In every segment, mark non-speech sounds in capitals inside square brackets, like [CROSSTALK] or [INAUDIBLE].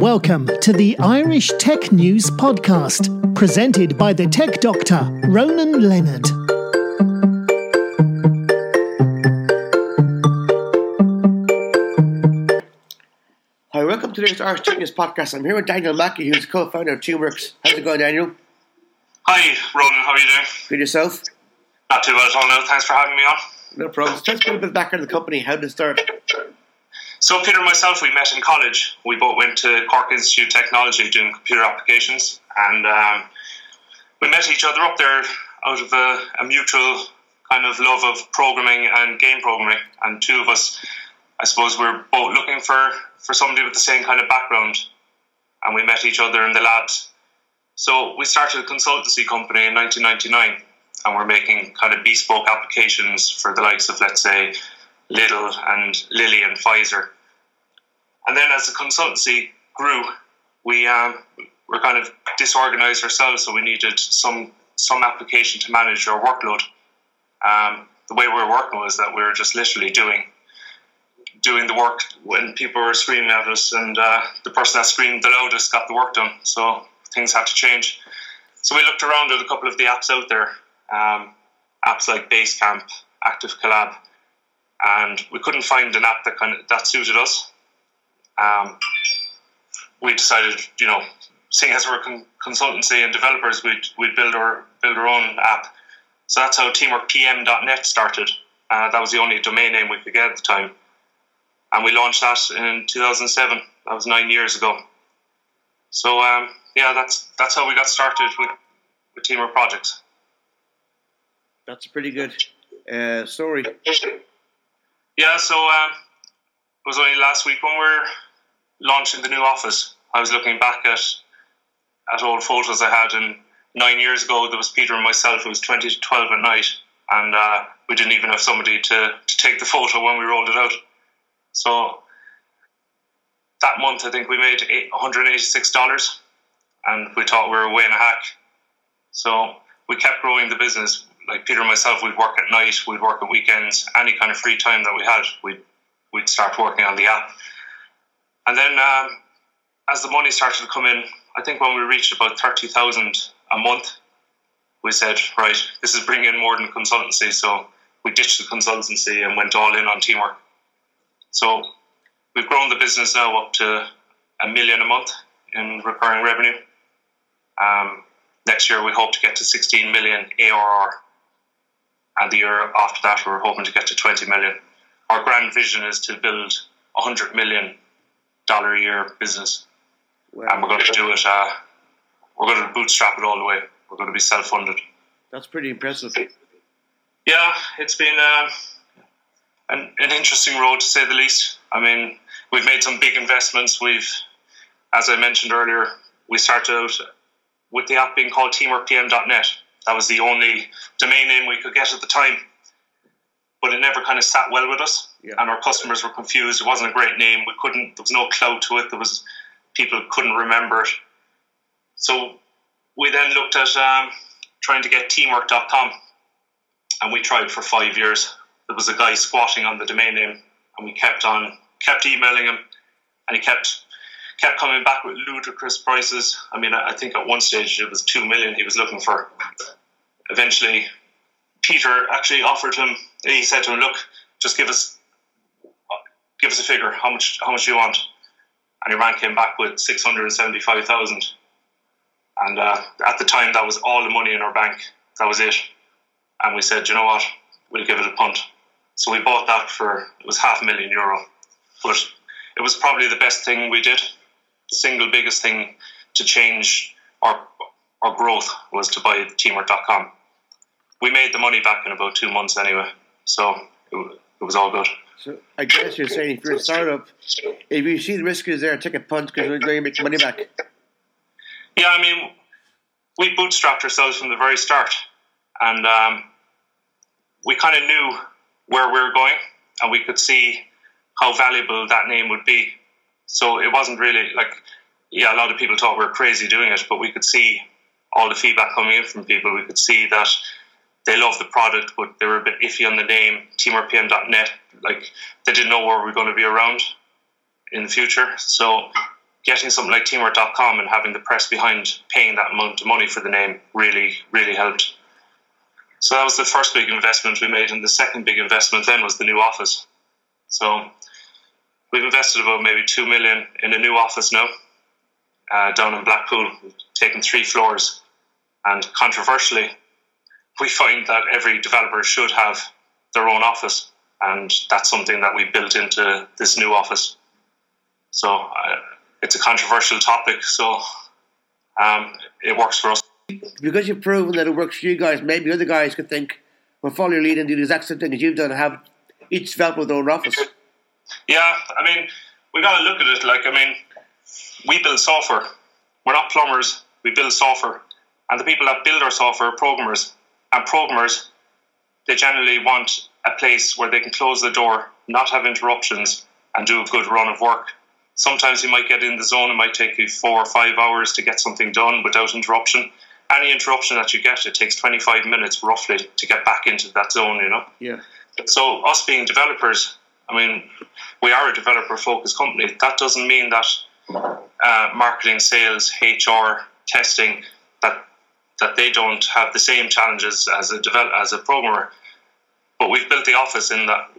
Welcome to the Irish Tech News Podcast, presented by the tech doctor, Ronan Leonard. Hi, welcome to today's Irish Tech News Podcast. I'm here with Daniel Mackey, who's co founder of Teamworks. How's it going, Daniel? Hi, Ronan. How are you doing? Good yourself? Not too bad at all now. Thanks for having me on. No problem. Tell us a little bit background on the company. How did it start? So, Peter and myself, we met in college. We both went to Cork Institute of Technology doing computer applications, and um, we met each other up there out of a, a, mutual kind of love of programming and game programming. And two of us, I suppose, were both looking for, for somebody with the same kind of background, and we met each other in the labs. So, we started a consultancy company in 1999, and we're making kind of bespoke applications for the likes of, let's say, Lidl and Lilly and Pfizer. And then as the consultancy grew, we um, were kind of disorganized ourselves, so we needed some some application to manage our workload. Um, the way we were working was that we were just literally doing doing the work when people were screaming at us, and uh, the person that screamed the loudest got the work done. So things had to change. So we looked around at a couple of the apps out there, um, apps like Basecamp, Active Collab, and we couldn't find an app that kind of that suited us. Um, we decided, you know, seeing as we're con- consultancy and developers, we'd we'd build our build our own app. So that's how teamworkpm.net started. Uh, that was the only domain name we could get at the time, and we launched that in 2007. That was nine years ago. So um, yeah, that's that's how we got started with with Teamwork projects. That's a pretty good uh, story. Yeah, so um, it was only last week when we are launching the new office. I was looking back at at old photos I had, and nine years ago there was Peter and myself. It was twenty to twelve at night, and uh, we didn't even have somebody to, to take the photo when we rolled it out. So that month, I think we made one hundred eighty six dollars, and we thought we were way in a hack. So we kept growing the business like Peter and myself, we'd work at night, we'd work at weekends, any kind of free time that we had, we'd we'd start working on the app. And then um, as the money started to come in, I think when we reached about thirty thousand a month, we said, right, this is bringing in more than consultancy. So we ditched the consultancy and went all in on teamwork. So we've grown the business now up to a million a month in recurring revenue. Um, next year we hope to get to 16 million ARR and the year after that, we're hoping to get to 20 million. Our grand vision is to build a hundred million dollar a year business, wow. and we're going to do it. Uh, we're going to bootstrap it all the way. We're going to be self funded. That's pretty impressive. Yeah, it's been uh, an, an interesting road to say the least. I mean, we've made some big investments. We've, as I mentioned earlier, we started out with the app being called teamworkpm.net that was the only domain name we could get at the time. But it never kind of sat well with us, yeah. and our customers were confused. It wasn't a great name. We couldn't. There was no clout to it. There was people couldn't remember it. So we then looked at um, trying to get teamwork.com, and we tried for five years. There was a guy squatting on the domain name, and we kept on kept emailing him, and he kept kept coming back with ludicrous prices. I mean, I think at one stage it was two million he was looking for. Eventually, Peter actually offered him. He said to him, "Look, just give us give us a figure. How much how much do you want?" And Iran came back with six hundred and seventy five thousand. And uh, at the time, that was all the money in our bank. That was it. And we said, you know what? We'll give it a punt. So we bought that for it was half a million euro, but it was probably the best thing we did the single biggest thing to change our our growth was to buy teamwork.com. We made the money back in about two months anyway, so it, it was all good. So I guess you're saying if you're a startup, if you see the risk is there, take a punt because we're going to make money back. Yeah, I mean, we bootstrapped ourselves from the very start, and um, we kind of knew where we were going, and we could see how valuable that name would be so it wasn't really like, yeah, a lot of people thought we were crazy doing it, but we could see all the feedback coming in from people. We could see that they loved the product, but they were a bit iffy on the name, teamworkpm.net. Like they didn't know where we are going to be around in the future. So getting something like teamwork.com and having the press behind paying that amount of money for the name really, really helped. So that was the first big investment we made, and the second big investment then was the new office. So we've invested about maybe two million in a new office now, uh, down in Blackpool, We've taken three floors, and controversially, we find that every developer should have their own office, and that's something that we built into this new office. So uh, it's a controversial topic, so um, it works for us. Because you've proven that it works for you guys, maybe other guys could think, well, follow your lead and do the exact same thing as you've done and have each developer their own office. Yeah, I mean, we got to look at it like, I mean, we build software. We're not plumbers, we build software. And the people that build our software are programmers. And programmers, they generally want a place where they can close the door, not have interruptions, and do a good run of work. Sometimes you might get in the zone, it might take you four or five hours to get something done without interruption. Any interruption that you get, it takes 25 minutes roughly to get back into that zone, you know? Yeah. So, us being developers, I mean, we are a developer focused company. That doesn't mean that uh, marketing, sales, HR, testing, that that they don't have the same challenges as a develop, as a programmer. But we've built the office in that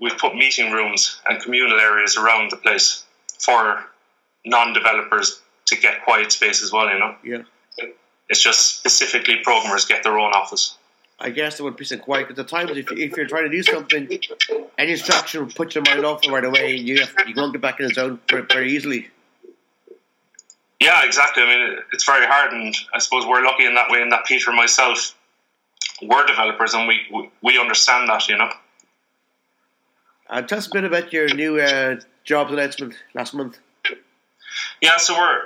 we've put meeting rooms and communal areas around the place for non-developers to get quiet space as well. You know, Yeah. it's just specifically programmers get their own office. I guess it would be some quiet. But the times, if, if you're trying to do something, any distraction will put your mind off right away, and you have, you won't get back in the zone very, very easily. Yeah, exactly. I mean, it's very hard, and I suppose we're lucky in that way. In that Peter and myself, we're developers, and we we- understand that. You know. Uh, tell us a bit about your new uh, job announcement last month. Yeah, so we're,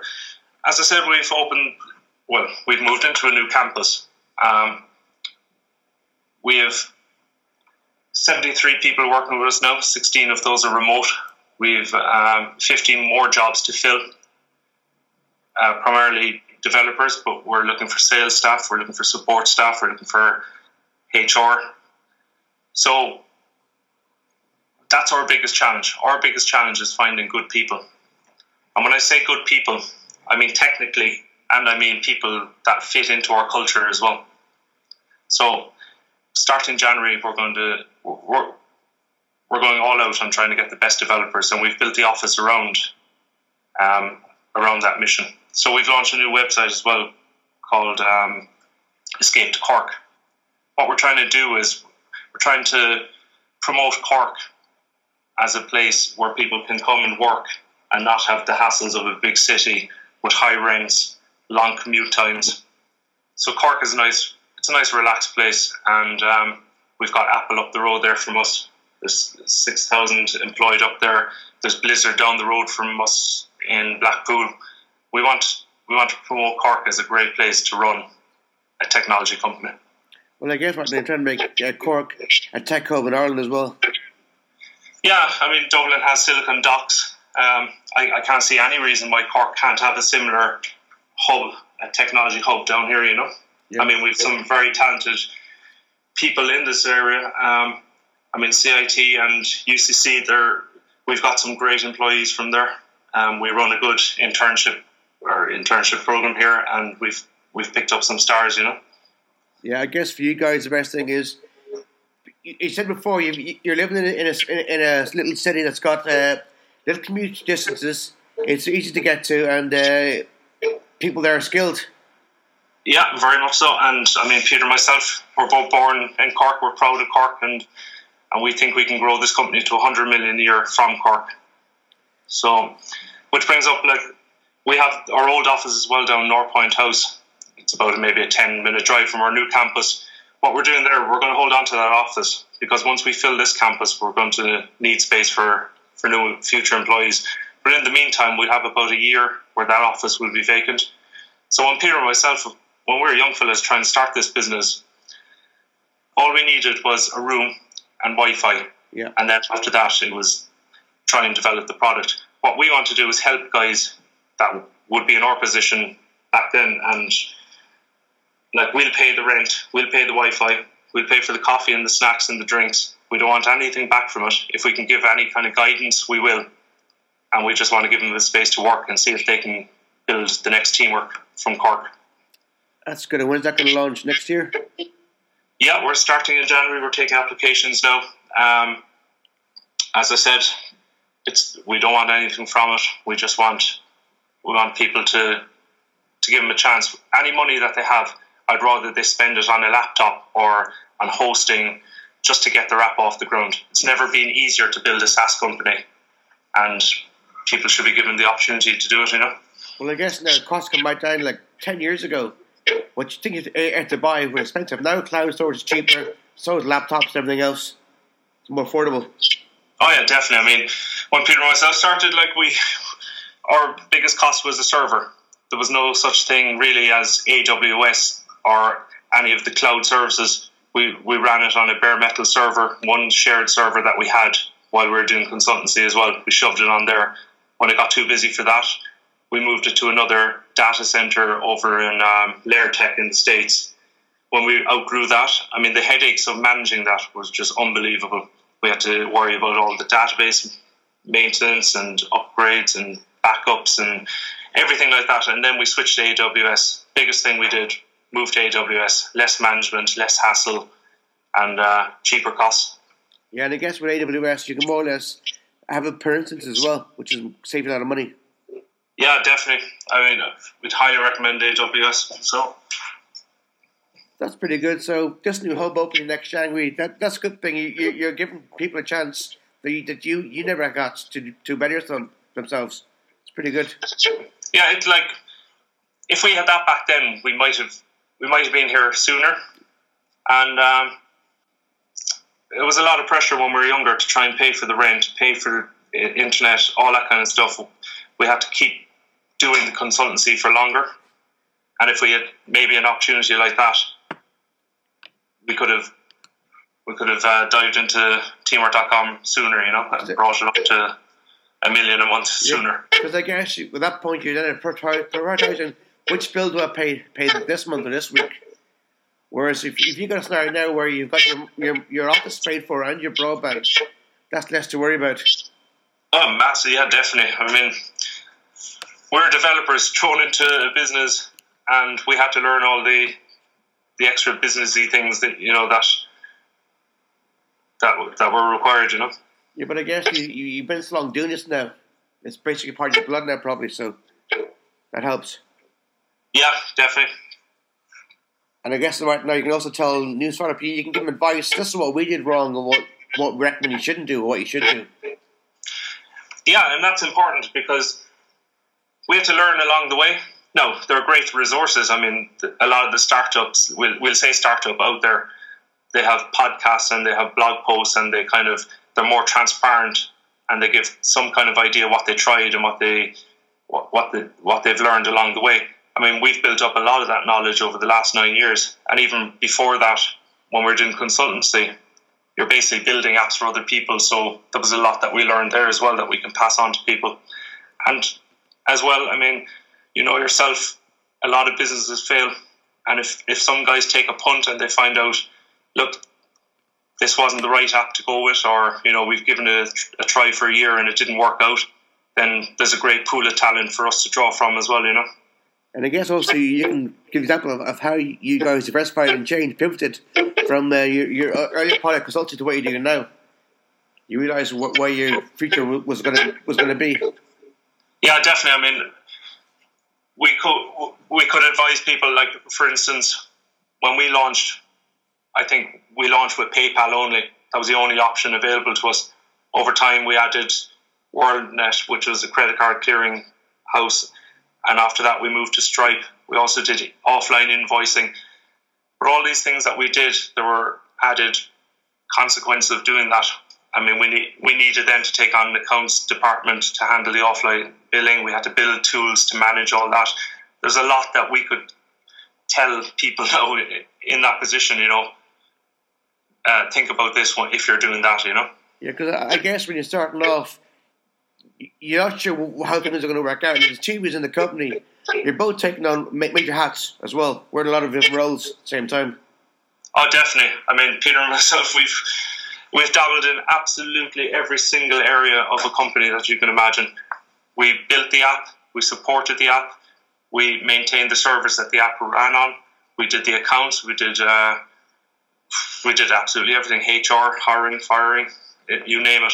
as I said, we've opened, well, we've moved into a new campus. Um, we have 73 people working with us now, 16 of those are remote. We've um, 15 more jobs to fill, uh, primarily developers, but we're looking for sales staff, we're looking for support staff, we're looking for HR. So that's our biggest challenge. Our biggest challenge is finding good people. And when I say good people, I mean technically, and I mean people that fit into our culture as well. So, starting January, we're going to we're, we're going all out on trying to get the best developers, and we've built the office around um, around that mission. So we've launched a new website as well called um, Escape to Cork. What we're trying to do is we're trying to promote Cork as a place where people can come and work and not have the hassles of a big city with high rents, long commute times. So Cork is a nice, it's a nice relaxed place, and um, we've got Apple up the road there from us. There's six thousand employed up there. There's Blizzard down the road from us in Blackpool. We want we want to promote Cork as a great place to run a technology company. Well, I guess what they're trying to make uh, Cork a tech hub in Ireland as well. Yeah, I mean Dublin has Silicon Docks. Um, I, I can't see any reason why Cork can't have a similar hub, a technology hub down here. You know, Yeah. I mean we've some very talented people in this area. Um, I mean CIT and UCC. They're we've got some great employees from there. Um, we run a good internship or internship program here, and we've we've picked up some stars. You know. Yeah, I guess for you guys, the best thing is you, you said before you, you're living in a, in a in a little city that's got uh, little commute distances. It's easy to get to, and uh, people there are skilled. Yeah, very much so. And I mean, Peter and myself, we're both born in Cork. We're proud of Cork, and and we think we can grow this company to 100 million a year from Cork. So, which brings up like we have our old office as well down North Point House. It's about maybe a 10 minute drive from our new campus. What we're doing there, we're going to hold on to that office because once we fill this campus, we're going to need space for for new future employees. But in the meantime, we'll have about a year where that office will be vacant. So when Peter and myself, when we were young fellas trying to start this business, all we needed was a room and Wi-Fi, Yeah. and then after that, it was trying to develop the product. What we want to do is help guys that would be in our position back then, and like we'll pay the rent, we'll pay the Wi-Fi, we'll pay for the coffee and the snacks and the drinks. We don't want anything back from it. If we can give any kind of guidance, we will. and we just want to give them the space to work and see if they can build the next teamwork from Cork. That's good. And when's that going to launch next year? Yeah, we're starting in January. We're taking applications now. Um, as I said, it's we don't want anything from it. We just want we want people to to give them a chance. Any money that they have, I'd rather they spend it on a laptop or on hosting just to get their app off the ground. It's never been easier to build a SaaS company, and people should be given the opportunity to do it. You know. Well, I guess now costs come right down. Like ten years ago, what you think you had eh, eh, to buy was expensive. Now cloud storage is cheaper. So is laptops and everything else. It's more affordable. Oh yeah, definitely. I mean, when Peter and myself started, like we, our biggest cost was the server. There was no such thing really as AWS or any of the cloud services. We we ran it on a bare metal server, one shared server that we had while we were doing consultancy as well. We shoved it on there. When it got too busy for that, we moved it to another data center over in um, Tech in the States. When we outgrew that, I mean, the headaches of managing that was just unbelievable. We had to worry about all the database maintenance and upgrades and backups and everything like that. And then we switched to AWS. Biggest thing we did, moved to AWS. Less management, less hassle, and uh, cheaper costs. Yeah, and I guess with AWS, you can more or less have a per instance as well, which is saving a lot of money. Yeah, definitely. I mean, we'd highly recommend AWS. So that's pretty good. So this new hub opening next January, that that's a good thing. You, you're giving people a chance that you, that you, you never got to to better them, themselves. Pretty good. Yeah, it's like if we had that back then, we might have we might have been here sooner, and um, it was a lot of pressure when we were younger to try and pay for the rent, pay for internet, all that kind of stuff. We had to keep doing the consultancy for longer. And if we had maybe an opportunity like that, we could have we could have uh, dived into teamwork.com sooner, you know, and brought it up to a million a month sooner. [LAUGHS] Because I guess you, with that point, you're then prioritizing which bill do I pay pay this month or this week. Whereas if, if you got a scenario now where you've got your, your, your office paid for and your broadband, that's less to worry about. Oh, massive, yeah, definitely. I mean, we're developers thrown into a business, and we had to learn all the the extra businessy things that you know that that that were required. You know. Yeah, but I guess you, you you've been so long doing this now. It's basically part of your blood now, probably. So that helps. Yeah, definitely. And I guess right now you can also tell new startup you can give them advice. This is what we did wrong, and what what we recommend you shouldn't do, or what you should do. Yeah, and that's important because we have to learn along the way. No, there are great resources. I mean, a lot of the startups, we'll, we'll say startup out there, they have podcasts and they have blog posts and they kind of, they're more transparent and they give some kind of idea what they tried and what they, what, what, the, what they've learned along the way. I mean, we've built up a lot of that knowledge over the last nine years. And even before that, when we we're doing consultancy, you're basically building apps for other people. So there was a lot that we learned there as well that we can pass on to people. And as well. I mean, you know yourself, a lot of businesses fail, and if if some guys take a punt and they find out, look, this wasn't the right app to go with, or you know we've given it a, a try for a year and it didn't work out, then there's a great pool of talent for us to draw from as well. You know. And I guess also you can give example of, of how you guys diversified and changed, pivoted from uh, your, your earlier product consulting to what you're doing now. You realise what, where your future was going to was going to be. Yeah, definitely. I mean, we could we could advise people like, for instance, when we launched, I think we launched with PayPal only. That was the only option available to us. Over time, we added WorldNet, which was a credit card clearing house, and after that, we moved to Stripe. We also did offline invoicing. But all these things that we did, there were added consequences of doing that. I mean, we we needed then to take on the accounts department to handle the offline billing. We had to build tools to manage all that. There's a lot that we could tell people [LAUGHS] now in that position. You know, uh, think about this one if you're doing that. You know. Yeah, because I guess when you're starting off, you're not sure how things are going to work out. And there's two in the company. You're both taking on major hats as well, wearing a lot of different roles at the same time. Oh, definitely. I mean, Peter and myself, we've we've dabbled in absolutely every single area of a company that you can imagine. we built the app, we supported the app, we maintained the service that the app ran on, we did the accounts, we did uh, we did absolutely everything HR, hiring, firing, it, you name it.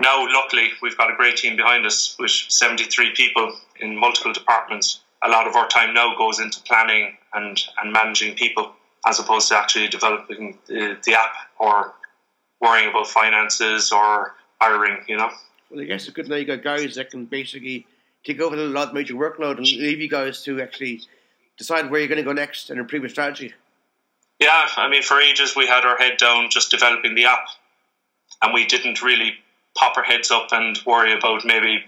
Now, luckily, we've got a great team behind us with 73 people in multiple departments. A lot of our time now goes into planning and, and managing people as opposed to actually developing the, the app or worrying about finances or hiring, you know. Well, I guess it's good now you got guys that can basically take over a lot of major workload and leave you guys to actually decide where you're going to go next and improve your strategy. Yeah, I mean, for ages we had our head down just developing the app, and we didn't really pop our heads up and worry about maybe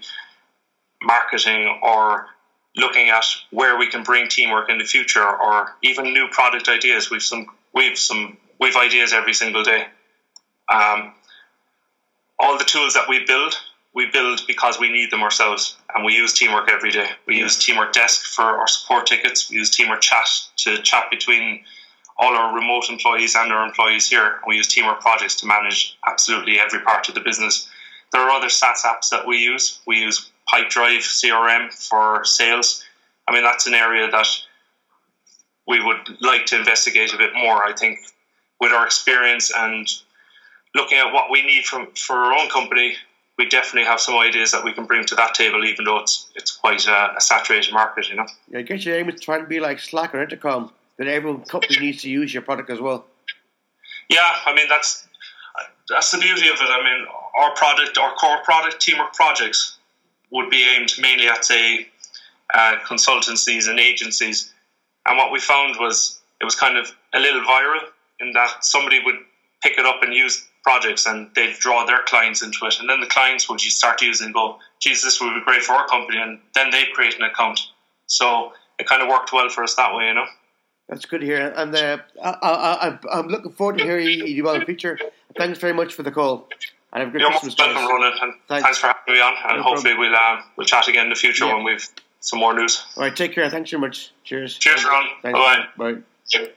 marketing or looking at where we can bring teamwork in the future or even new product ideas. We've some we've some we've ideas every single day. Um, all the tools that we build, we build because we need them ourselves, and we use teamwork every day. We use Teamwork Desk for our support tickets. We use Teamwork Chat to chat between all our remote employees and our employees here. We use Teamwork Projects to manage absolutely every part of the business. There are other SaaS apps that we use. We use Pipedrive CRM for sales. I mean, that's an area that we would like to investigate a bit more. I think with our experience and looking at what we need from for our own company, we definitely have some ideas that we can bring to that table, even though it's it's quite a, a saturated market, you know. Yeah, I guess your aim is trying to be like Slack or Intercom, that every company needs to use your product as well. Yeah, I mean that's that's the beauty of it. I mean, our product, our core product, teamwork projects, would be aimed mainly at say uh, consultancies and agencies. And what we found was it was kind of a little viral in that somebody would pick it up and use projects and they'd draw their clients into it. And then the clients would just start using go, geez, this would be great for our company. And then they'd create an account. So it kind of worked well for us that way, you know. That's good to hear. And uh, I, am looking forward to hearing you do well in the future. Thanks very much for the call. And have a good You're Christmas. welcome, Ronan. And thanks. thanks. for having me on. And no hopefully we'll, uh, we'll chat again in the future yeah. when we've some more news. All right, take care. Thanks very much. Cheers. Cheers, Ron. Bye-bye. Bye.